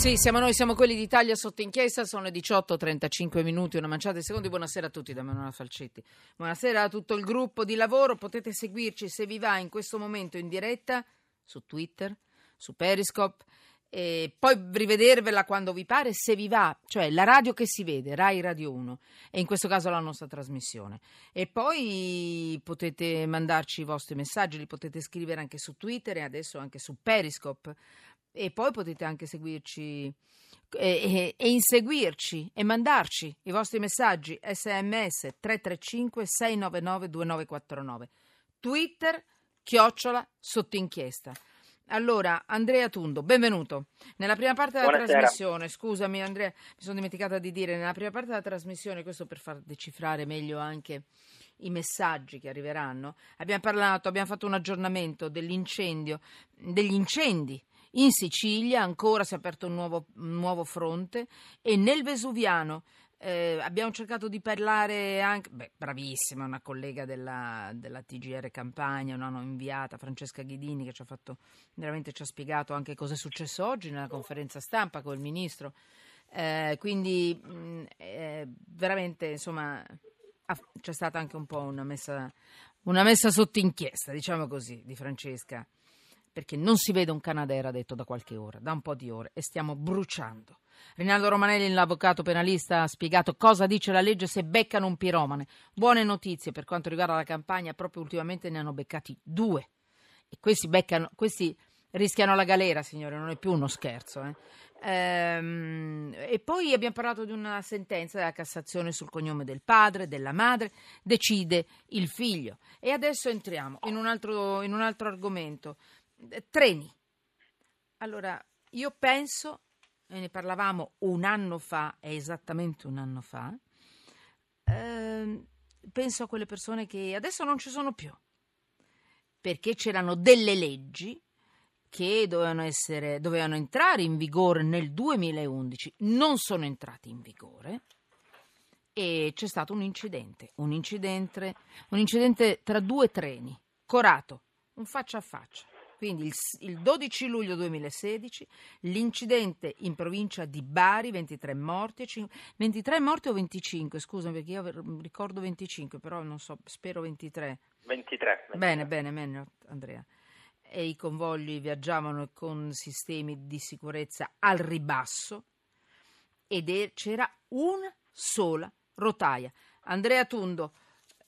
Sì, siamo noi, siamo quelli d'Italia sotto inchiesta, sono le 18.35 minuti, una manciata di secondi. Buonasera a tutti da Manuela Falcetti. Buonasera a tutto il gruppo di lavoro, potete seguirci se vi va in questo momento in diretta su Twitter, su Periscope e poi rivedervela quando vi pare se vi va, cioè la radio che si vede, Rai Radio 1 e in questo caso la nostra trasmissione. E poi potete mandarci i vostri messaggi, li potete scrivere anche su Twitter e adesso anche su Periscope e poi potete anche seguirci e, e, e, inseguirci e mandarci i vostri messaggi sms 335 699 2949 Twitter chiocciola sotto inchiesta allora, Andrea Tundo, benvenuto. Nella prima parte della Buonasera. trasmissione, scusami Andrea, mi sono dimenticata di dire, nella prima parte della trasmissione, questo per far decifrare meglio anche i messaggi che arriveranno, abbiamo parlato, abbiamo fatto un aggiornamento dell'incendio, degli incendi in Sicilia ancora si è aperto un nuovo, un nuovo fronte e nel Vesuviano eh, abbiamo cercato di parlare anche, beh, bravissima, una collega della, della TGR Campania, un'hanno inviata, Francesca Ghidini, che ci ha fatto, veramente ci ha spiegato anche cosa è successo oggi nella conferenza stampa con il ministro. Eh, quindi mh, eh, veramente, insomma, c'è stata anche un po' una messa, una messa sotto inchiesta, diciamo così, di Francesca perché non si vede un Canadera detto da qualche ora, da un po' di ore, e stiamo bruciando. Rinaldo Romanelli, l'avvocato penalista, ha spiegato cosa dice la legge se beccano un piromane. Buone notizie per quanto riguarda la campagna, proprio ultimamente ne hanno beccati due. E questi, beccano, questi rischiano la galera, signore, non è più uno scherzo. Eh. Ehm, e poi abbiamo parlato di una sentenza della Cassazione sul cognome del padre, della madre, decide il figlio. E adesso entriamo in un altro, in un altro argomento. Treni. Allora, io penso, e ne parlavamo un anno fa, è esattamente un anno fa, eh, penso a quelle persone che adesso non ci sono più, perché c'erano delle leggi che dovevano, essere, dovevano entrare in vigore nel 2011, non sono entrate in vigore e c'è stato un incidente, un incidente, un incidente tra due treni, Corato, un faccia a faccia. Quindi il, il, 12 luglio 2016 l'incidente in provincia di Bari, 23 morti, 5, 23 morti o 25? Scusami perché io ricordo 25, però non so, spero 23. 23. 23. Bene, bene, bene Andrea. E i convogli viaggiavano con sistemi di sicurezza al ribasso ed c'era una sola rotaia. Andrea Tundo,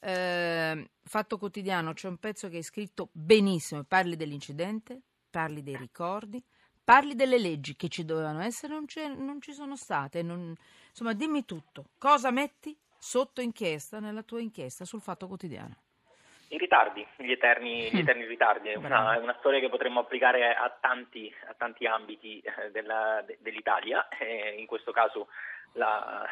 eh, Fatto Quotidiano c'è un pezzo che è scritto benissimo, parli dell'incidente, parli dei ricordi, parli delle leggi che ci dovevano essere, non, non ci sono state, non, insomma dimmi tutto, cosa metti sotto inchiesta nella tua inchiesta sul Fatto Quotidiano? I ritardi, gli eterni, gli mm. eterni ritardi, è una, una, storia che potremmo applicare a tanti, a tanti ambiti eh, della, de, dell'Italia, eh, in questo caso la,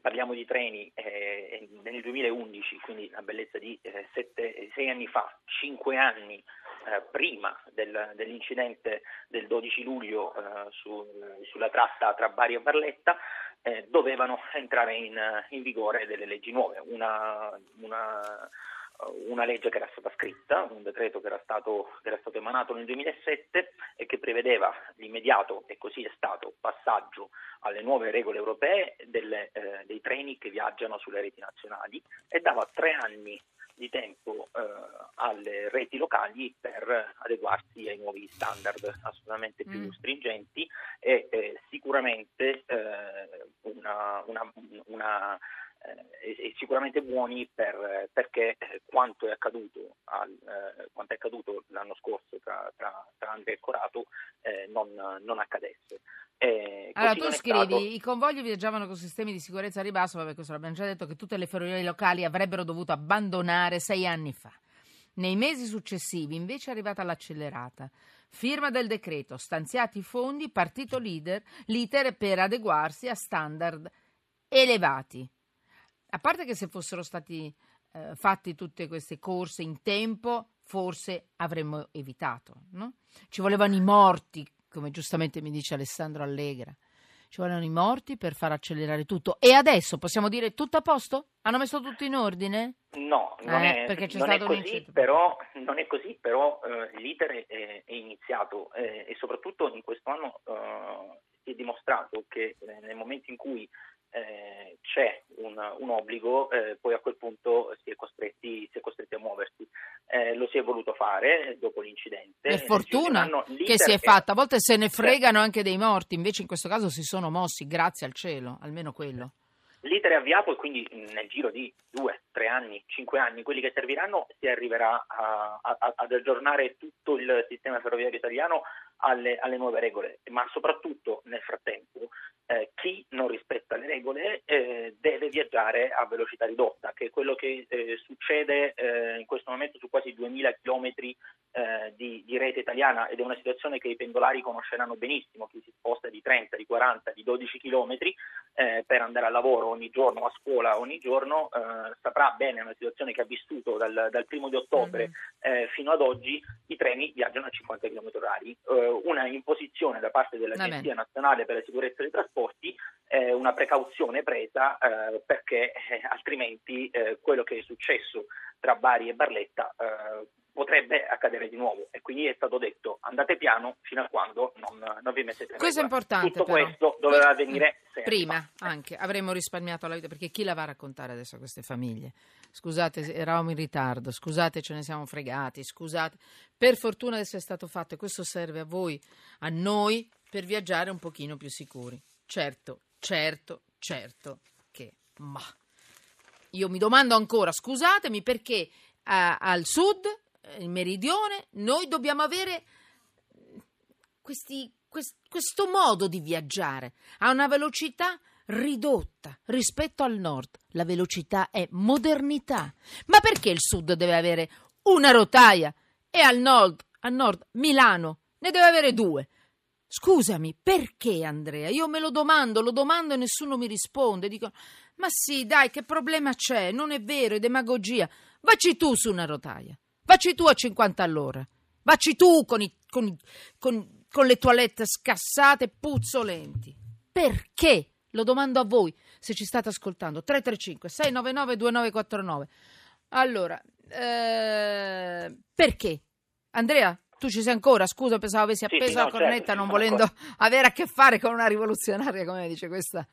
parliamo di treni eh, nel 2011, quindi la bellezza di eh, sette, sei anni fa, cinque anni eh, prima del, dell'incidente del 12 luglio eh, su, sulla tratta tra Bari e Barletta, eh, dovevano entrare in, in, vigore delle leggi nuove. Una, una una legge che era stata scritta, un decreto che era, stato, che era stato emanato nel 2007 e che prevedeva l'immediato, e così è stato, passaggio alle nuove regole europee delle, eh, dei treni che viaggiano sulle reti nazionali e dava tre anni di tempo eh, alle reti locali per adeguarsi ai nuovi standard assolutamente più mm. stringenti e eh, sicuramente eh, una, una, una eh, sicuramente buoni per, perché eh, quanto è, accaduto al, eh, quanto è accaduto l'anno scorso tra, tra, tra Andrea e Corato non, non, accadesse. allora tu scrivi, stato... i convogli viaggiavano con sistemi di sicurezza a ribasso, vabbè questo l'abbiamo già detto, che tutte le ferrovie locali avrebbero dovuto abbandonare sei anni fa. Nei mesi successivi invece è arrivata l'accelerata. Firma del decreto, stanziati i fondi, partito leader, l'iter per adeguarsi a standard elevati. A parte che se fossero stati eh, fatti tutte queste corse in tempo, forse avremmo evitato. No? Ci volevano i morti, come giustamente mi dice Alessandro Allegra. Ci volevano i morti per far accelerare tutto. E adesso possiamo dire tutto a posto? Hanno messo tutto in ordine? No, non, eh, è, non è, così, però, non è così, però eh, l'iter è, è iniziato eh, e soprattutto in questo anno eh, si è dimostrato che eh, nel momento in cui eh, c'è un, un obbligo, eh, poi a quel punto si è costretti, si è costretti a muoversi. Eh, lo si è voluto fare dopo l'incidente. Per fortuna che si è fatta, a volte se ne fregano anche dei morti, invece in questo caso si sono mossi, grazie al cielo, almeno quello. L'iter è avviato e quindi nel giro di due, tre anni, cinque anni, quelli che serviranno, si arriverà a, a, ad aggiornare tutto il sistema ferroviario italiano alle, alle nuove regole, ma soprattutto nel frattempo eh, chi non rispetta le regole eh, deve viaggiare a velocità ridotta, che è quello che eh, succede eh, in questo momento su quasi 2000 km di, di, rete italiana ed è una situazione che i pendolari conosceranno benissimo, chi si sposta di 30, di 40, di 12 km eh, per andare al lavoro ogni giorno, a scuola ogni giorno, eh, saprà bene, è una situazione che ha vissuto dal, dal primo di ottobre mm-hmm. fino ad oggi, i treni viaggiano a 50 km orari. una imposizione da parte dell'Agenzia Nazionale per la Sicurezza dei Trasporti eh, una precauzione presa eh, perché eh, altrimenti eh, quello che è successo tra Bari e Barletta eh, potrebbe accadere di nuovo e quindi è stato detto andate piano fino a quando non, non vi mettete in Questo è importante. Tutto però. questo doveva avvenire sempre. prima anche, avremmo risparmiato la vita perché chi la va a raccontare adesso a queste famiglie? Scusate, eravamo in ritardo, scusate, ce ne siamo fregati, scusate. Per fortuna adesso è stato fatto e questo serve a voi, a noi, per viaggiare un pochino più sicuri. Certo, certo, certo che... Ma io mi domando ancora, scusatemi, perché eh, al sud, il meridione, noi dobbiamo avere questi, quest, questo modo di viaggiare a una velocità ridotta rispetto al nord. La velocità è modernità. Ma perché il sud deve avere una rotaia e al nord, al nord Milano ne deve avere due? Scusami, perché Andrea? Io me lo domando, lo domando e nessuno mi risponde. Dico, ma sì, dai, che problema c'è? Non è vero, è demagogia. Vacci tu su una rotaia. Vacci tu a 50 all'ora. Vacci tu con, i, con, con, con le toilette scassate puzzolenti. Perché? Lo domando a voi, se ci state ascoltando. 335 699 2949. Allora, eh, perché? Andrea, tu ci sei ancora? Scusa, pensavo avessi appeso sì, sì, la no, cornetta certo, non volendo ancora. avere a che fare con una rivoluzionaria, come dice questa.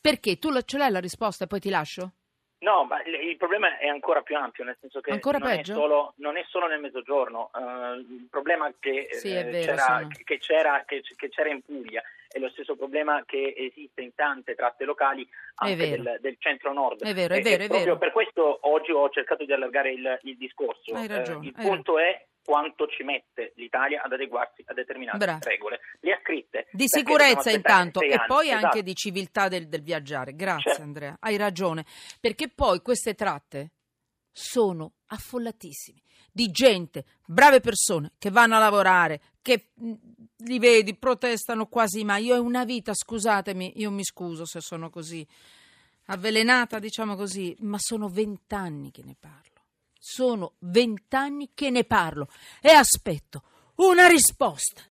Perché? Tu ce l'hai la risposta e poi ti lascio? No, ma il problema è ancora più ampio, nel senso che non è, solo, non, è solo, nel mezzogiorno. Uh, il problema che, sì, eh, vero, c'era, che, c'era, che, che, c'era, in Puglia è lo stesso problema che esiste in tante tratte locali anche del, del centro-nord. È vero, è vero, è vero. Per questo oggi ho cercato di allargare il, il discorso. Hai ragione, uh, il punto ragione. è quanto ci mette l'Italia ad adeguarsi a determinate Bravo. regole. Le ha scritte. Di sicurezza intanto e poi esatto. anche di civiltà del, del viaggiare. Grazie certo. Andrea, hai ragione. Perché poi queste tratte sono affollatissime di gente, brave persone che vanno a lavorare, che mm, li vedi, protestano quasi mai. Io ho una vita, scusatemi, io mi scuso se sono così avvelenata, diciamo così, ma sono vent'anni che ne parlo. Sono vent'anni che ne parlo e aspetto una risposta